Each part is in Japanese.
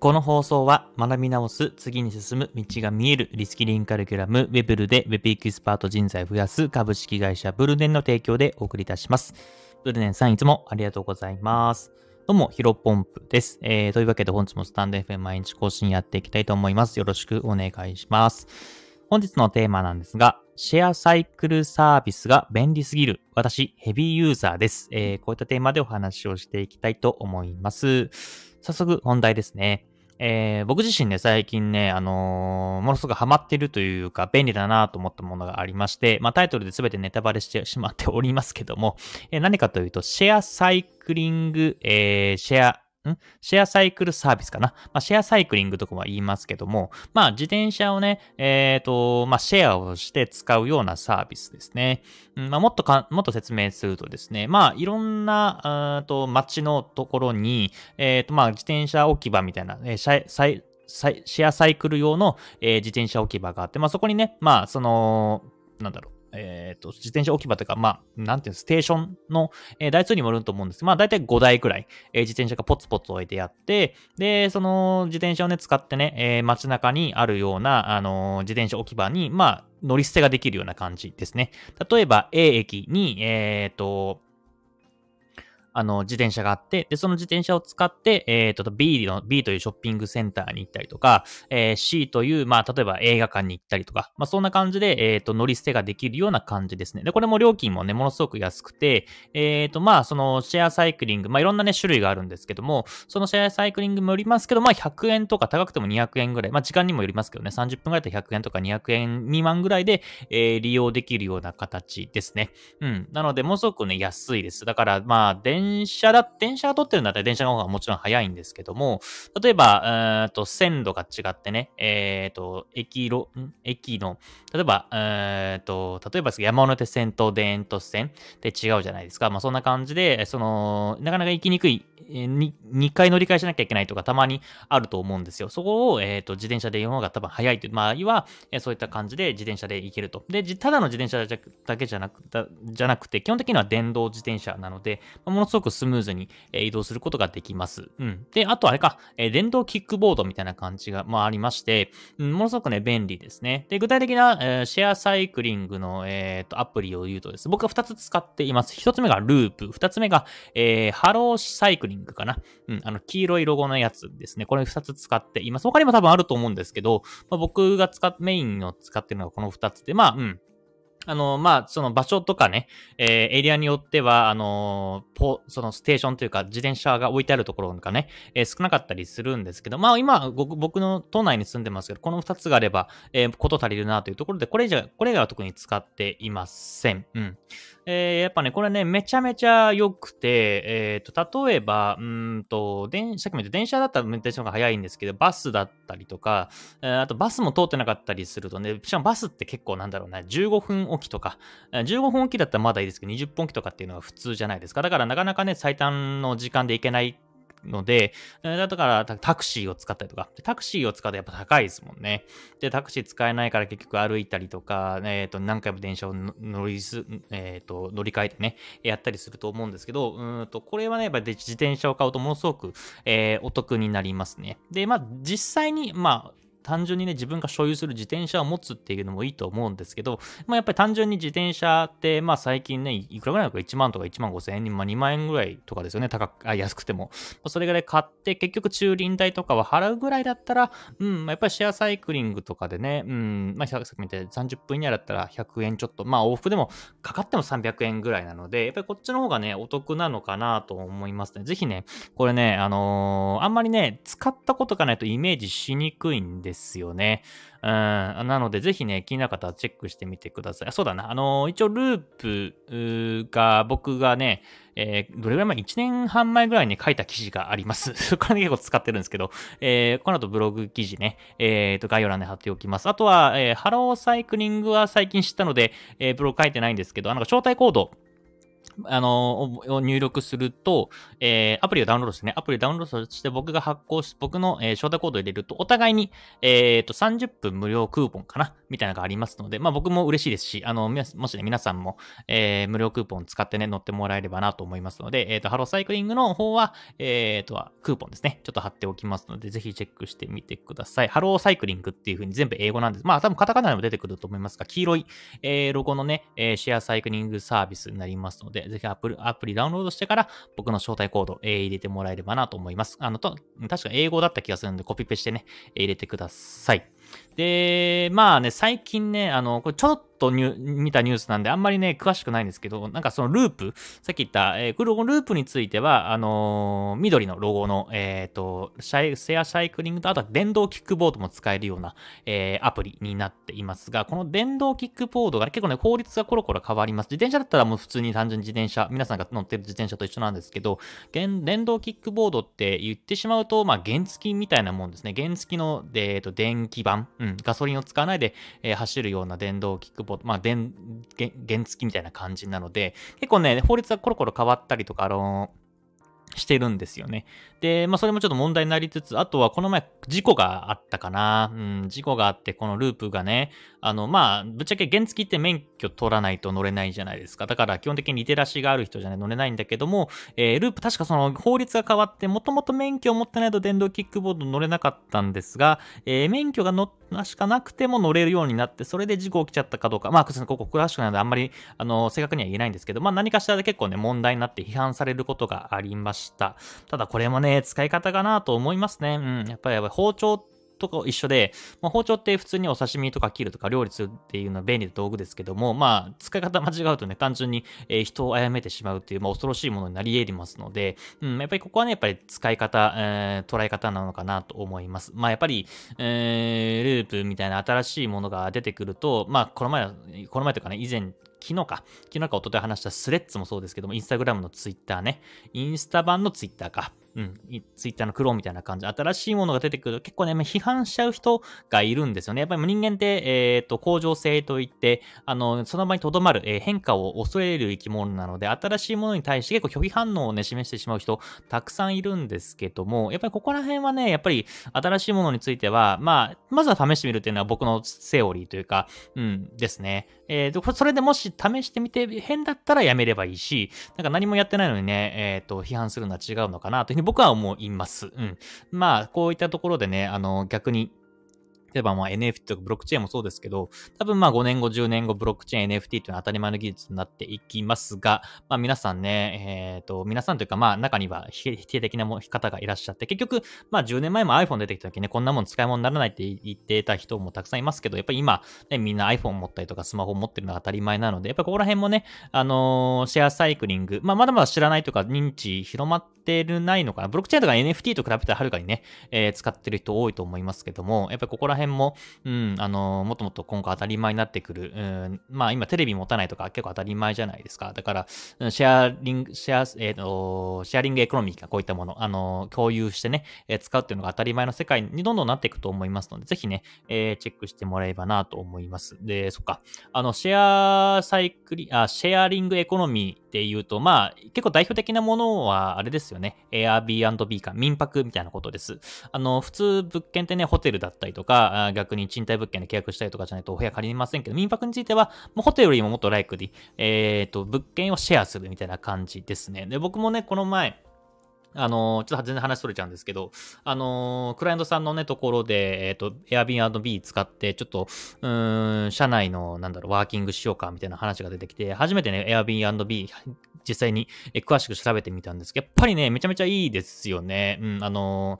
この放送は学び直す、次に進む、道が見える、リスキリングカリキュラム、ウェブルで Web エキスパート人材を増やす株式会社ブルネンの提供でお送りいたします。ブルネンさんいつもありがとうございます。どうも、ヒロポンプです。えー、というわけで本日もスタンド FM 毎日更新やっていきたいと思います。よろしくお願いします。本日のテーマなんですが、シェアサイクルサービスが便利すぎる。私、ヘビーユーザーです。えー、こういったテーマでお話をしていきたいと思います。早速、本題ですね。えー、僕自身ね、最近ね、あのー、ものすごくハマってるというか、便利だなと思ったものがありまして、まあタイトルで全てネタバレしてしまっておりますけども、えー、何かというと、シェアサイクリング、え、シェア、ん？シェアサイクルサービスかな？まあ、シェアサイクリングとかは言いますけども、まあ、自転車をね、えっ、ー、と、まあ、シェアをして使うようなサービスですね。うん、まあ、もっとか、もっと説明するとですね、まあ、いろんな、と街のところに、えっ、ー、と、まあ、自転車置き場みたいな、えー、シェアサイクル用の、えー、自転車置き場があって、まあ、そこにね、まあ、その、なんだろう。えっ、ー、と、自転車置き場というか、まあ、なんていうの、ステーションの、えー、台数にもよると思うんですまあ、だいたい5台くらい、えー、自転車がポツポツ置いてあって、で、その自転車をね、使ってね、えー、街中にあるような、あのー、自転車置き場に、まあ、乗り捨てができるような感じですね。例えば、A 駅に、えっ、と、あの、自転車があって、で、その自転車を使って、えっ、ー、と、B の、B というショッピングセンターに行ったりとか、えー、C という、まあ、例えば映画館に行ったりとか、まあ、そんな感じで、えっ、ー、と、乗り捨てができるような感じですね。で、これも料金もね、ものすごく安くて、えっ、と、まあ、その、シェアサイクリング、まあ、いろんなね、種類があるんですけども、そのシェアサイクリングもよりますけど、まあ、100円とか高くても200円ぐらい、まあ、時間にもよりますけどね、30分ぐらいだと100円とか200円未満ぐらいで、え、利用できるような形ですね。うん。なので、ものすごくね、安いです。だから、まあ、電電車だって、電車が通ってるんだったら電車の方がもちろん早いんですけども、例えば、えっと、線路が違ってね、えっ、ー、と、駅路、駅の、例えば、えっ、と、例えば山手線と田園都市線って違うじゃないですか。まあ、そんな感じで、その、なかなか行きにくい、2, 2回乗り換えしなきゃいけないとかたまにあると思うんですよ。そこを、えっ、ー、と、自転車で行く方が多分早いという場合は、えそういった感じで自転車で行けると。で、ただの自転車だけじゃなくじゃなくて、基本的には電動自転車なので、ものすごくスムーズにえ移動することができます。うん。で、あとあれか、え電動キックボードみたいな感じが、まあ、ありまして、うん、ものすごくね、便利ですね。で、具体的な、え、シェアサイクリングの、えー、とアプリを言うとです僕は2つ使っています。1つ目がループ、2つ目が、えー、ハローサイクリングかな。うん、あの、黄色いロゴのやつですね。これ2つ使っています。他にも多分あると思うんですけど、まあ、僕が使っ、メインを使ってるのがこの2つで、まあ、うん。あの、まあ、その場所とかね、えー、エリアによっては、あのポ、そのステーションというか、自転車が置いてあるところがね、えー、少なかったりするんですけど、まあ、今、僕の都内に住んでますけど、この2つがあれば、えー、こと足りるなというところで、これ以上、これが特に使っていません。うん。えー、やっぱね、これね、めちゃめちゃ良くて、えっ、ー、と、例えば、うんと、電、さっきも言った電車だったら運転の方が早いんですけど、バスだったりとか、えー、あとバスも通ってなかったりするとね、しかもバスって結構なんだろうな、15分おきとか、15分おきだったらまだいいですけど、20分おきとかっていうのは普通じゃないですか。だからなかなかね、最短の時間で行けないので、だからタクシーを使ったりとか、タクシーを使うとやっぱ高いですもんね。で、タクシー使えないから結局歩いたりとか、えっ、ー、と、何回も電車を乗りす、えっ、ー、と、乗り換えてね、やったりすると思うんですけど、うんと、これはね、やっぱ自転車を買うとものすごく、えー、お得になりますね。で、まあ、実際に、まあ、単純にね、自分が所有する自転車を持つっていうのもいいと思うんですけど、まあ、やっぱり単純に自転車って、まあ最近ね、いくらぐらいのか？1万とか1万5千円、まあ2万円ぐらいとかですよね、高く、あ安くても。まあ、それぐらい買って、結局駐輪代とかは払うぐらいだったら、うん、まあ、やっぱりシェアサイクリングとかでね、うん、まあさっき見て30分以内だったら100円ちょっと、まあ往復でもかかっても300円ぐらいなので、やっぱりこっちの方がね、お得なのかなと思いますね。ぜひね、これね、あのー、あんまりね、使ったことがないとイメージしにくいんでですよね。うん、なので、ぜひね、気になる方はチェックしてみてください。あそうだな。あのー、一応、ループが、僕がね、えー、どれぐらい前 ?1 年半前ぐらいに書いた記事があります。これ結構使ってるんですけど、えー、この後ブログ記事ね、えー、と、概要欄で貼っておきます。あとは、えー、 HELLO CYCLING は最近知ったので、えー、ブログ書いてないんですけど、なんか招待コード、あの、を入力すると、えー、アプリをダウンロードしてね、アプリをダウンロードして僕が発行し、僕の、えー、招待コードを入れると、お互いに、えっ、ー、と、30分無料クーポンかなみたいなのがありますので、まあ僕も嬉しいですし、あの、もしね、皆さんも、えー、無料クーポン使ってね、乗ってもらえればなと思いますので、えっ、ー、と、 HELLO CYCLING の方は、えっ、ー、と、クーポンですね、ちょっと貼っておきますので、ぜひチェックしてみてください。 HELLO CYCLING っていう風に全部英語なんです。まあ多分カタカナでも出てくると思いますが、黄色い、えー、ロゴのね、えー、シェアサイクリングサービスになりますので、ぜひアプリアプリダウンロードしてから僕の招待コード、えー、入れてもらえればなと思います。あの、と、確か英語だった気がするんでコピペしてね、入れてください。で、まあね、最近ね、あの、これちょっと見たニュースなんで、あんまりね、詳しくないんですけど、なんかそのループ、さっき言った、えー、このループについては、あのー、緑のロゴの、えっ、ー、と、シャイ、セアサイクリングと、あとは電動キックボードも使えるような、えー、アプリになっていますが、この電動キックボードが、ね、結構ね、効率がコロコロ変わります。自転車だったらもう普通に単純に自転車、皆さんが乗ってる自転車と一緒なんですけど、電動キックボードって言ってしまうと、まあ、原付みたいなもんですね。原付の、えっ、と、電気版、うん、ガソリンを使わないで、えー、走るような電動キックボード、まあ、電、原付きみたいな感じなので、結構ね、法律はコロコロ変わったりとか、あのーしてるんですよね。で、まあそれもちょっと問題になりつつ、あとはこの前事故があったかな。うん、事故があって、このループがね、あの、まあ、ぶっちゃけ原付って免許取らないと乗れないじゃないですか。だから基本的にリテラシーがある人じゃない乗れないんだけども、えー、ループ確かその法律が変わって、もともと免許を持ってないと電動キックボード乗れなかったんですが、えー、免許が乗しかなくても乗れるようになって、それで事故起きちゃったかどうか、まあ、ここクラッシュなのであんまり、あの、正確には言えないんですけど、まあ何かしらで結構ね、問題になって批判されることがありました。ただこれもね、使い方かなと思いますね。うん。やっぱり包丁とか一緒で、まあ、包丁って普通にお刺身とか切るとか料理するっていうのは便利な道具ですけども、まあ、使い方間違うとね、単純に、え人を殺めてしまうっていう、まあ、恐ろしいものになり得りますので、うん、やっぱりここはね、やっぱり使い方、えー、捉え方なのかなと思います。まあ、やっぱり、えー、ループみたいな新しいものが出てくると、まあ、この前、この前というかね、以前、昨日か、昨日か一昨日話したスレッズもそうですけども、インスタグラムのツイッターね、インスタ版のツイッターか。うん、ツイッターのクローンみたいな感じ。新しいものが出てくると結構ね、批判しちゃう人がいるんですよね。やっぱり人間って、えっ、ー、と、向上性といって、あの、その場に留まる、えー、変化を恐れる生き物なので、新しいものに対して結構拒否反応をね、示してしまう人、たくさんいるんですけども、やっぱりここら辺はね、やっぱり新しいものについては、まあ、まずは試してみるっていうのは僕のセオリーというか、うん、ですね。えっ、ー、と、それでもし試してみて変だったらやめればいいし、なんか何もやってないのにね、えっ、と、批判するのは違うのかなというふうに僕は思います。ます。うん。まあ、こういったところでね、あの、逆に、例えばまあ NFT とかブロックチェーンもそうですけど、多分まあ5年後、10年後、ブロックチェーン、NFT というのは当たり前の技術になっていきますが、まあ皆さんね、えっ、ー、と、皆さんというかまあ中には否定的な方がいらっしゃって、結局、まあ10年前も iPhone 出てきた時ね、こんなもん使い物にならないって言ってた人もたくさんいますけど、やっぱり今、ね、みんな iPhone 持ったりとかスマホ持ってるのが当たり前なので、やっぱここら辺もね、あのー、シェアサイクリング、まあまだまだ知らないとか認知広まってるないのかな。ブロックチェーンとか NFT と比べたらはるかにね、えー、使ってる人多いと思いますけども、やっぱりここら辺辺も、うん、あの、もっともっと今後当たり前になってくる。うん、まあ今テレビ持たないとか結構当たり前じゃないですか。だから、シェアリング、シェア、えっ、ー、と、シェアリングエコノミーかこういったもの、あの、共有してね、えー、使うっていうのが当たり前の世界にどんどんなっていくと思いますので、ぜひね、えー、チェックしてもらえればなと思います。で、そっか。あの、シェアサイクリ、あ、シェアリングエコノミーっていうと、まあ、結構代表的なものは、あれですよね。Airbnb か民泊みたいなことです。あの、普通物件ってね、ホテルだったりとか、逆に賃貸物件で契約したりとかじゃないとお部屋借りれませんけど、民泊については、もうホテルよりももっとライクで、えっ、ー、と、物件をシェアするみたいな感じですね。で、僕もね、この前、あのちょっと全然話それちゃうんですけど、あのクライアントさんのね、ところで、えっ、ー、と、Airbnb 使って、ちょっと、うーん、社内の、なんだろう、ワーキングしようか、みたいな話が出てきて、初めてね、Airbnb 実際に詳しく調べてみたんですけど、やっぱりね、めちゃめちゃいいですよね。うん、あの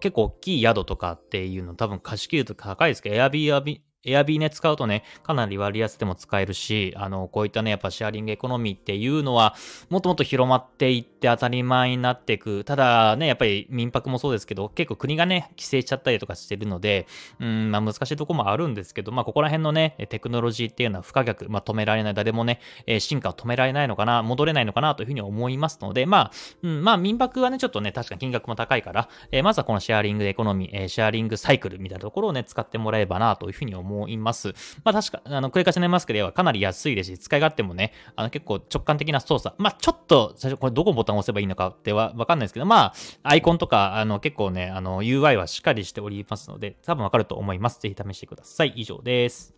結構大きい宿とかっていうの多分貸し切ると高いですけど、Airbnb、エアビーね、使うとね、かなり割安でも使えるし、あの、こういったね、やっぱシェアリングエコノミーっていうのは、もっともっと広まっていって当たり前になっていく。ただね、やっぱり民泊もそうですけど、結構国がね、規制しちゃったりとかしてるので、うん、まあ難しいとこもあるんですけど、まあここら辺のね、テクノロジーっていうのは不可逆、まあ止められない、誰もね、進化を止められないのかな、戻れないのかなというふうに思いますので、まあ、うん、まあ民泊はね、ちょっとね、確か金額も高いから、えー、まずはこのシェアリングエコノミー、えー、シェアリングサイクルみたいなところをね、使ってもらえばなというふうに思います。思います。まあ確か、あの、繰り返しになりますけど、かなり安いですし、使い勝手もね、あの結構直感的な操作。まあちょっと、最初これどこボタンを押せばいいのかってはわかんないですけど、まあ、アイコンとか、あの、結構ね、あの、UI はしっかりしておりますので、多分わかると思います。ぜひ試してください。以上です。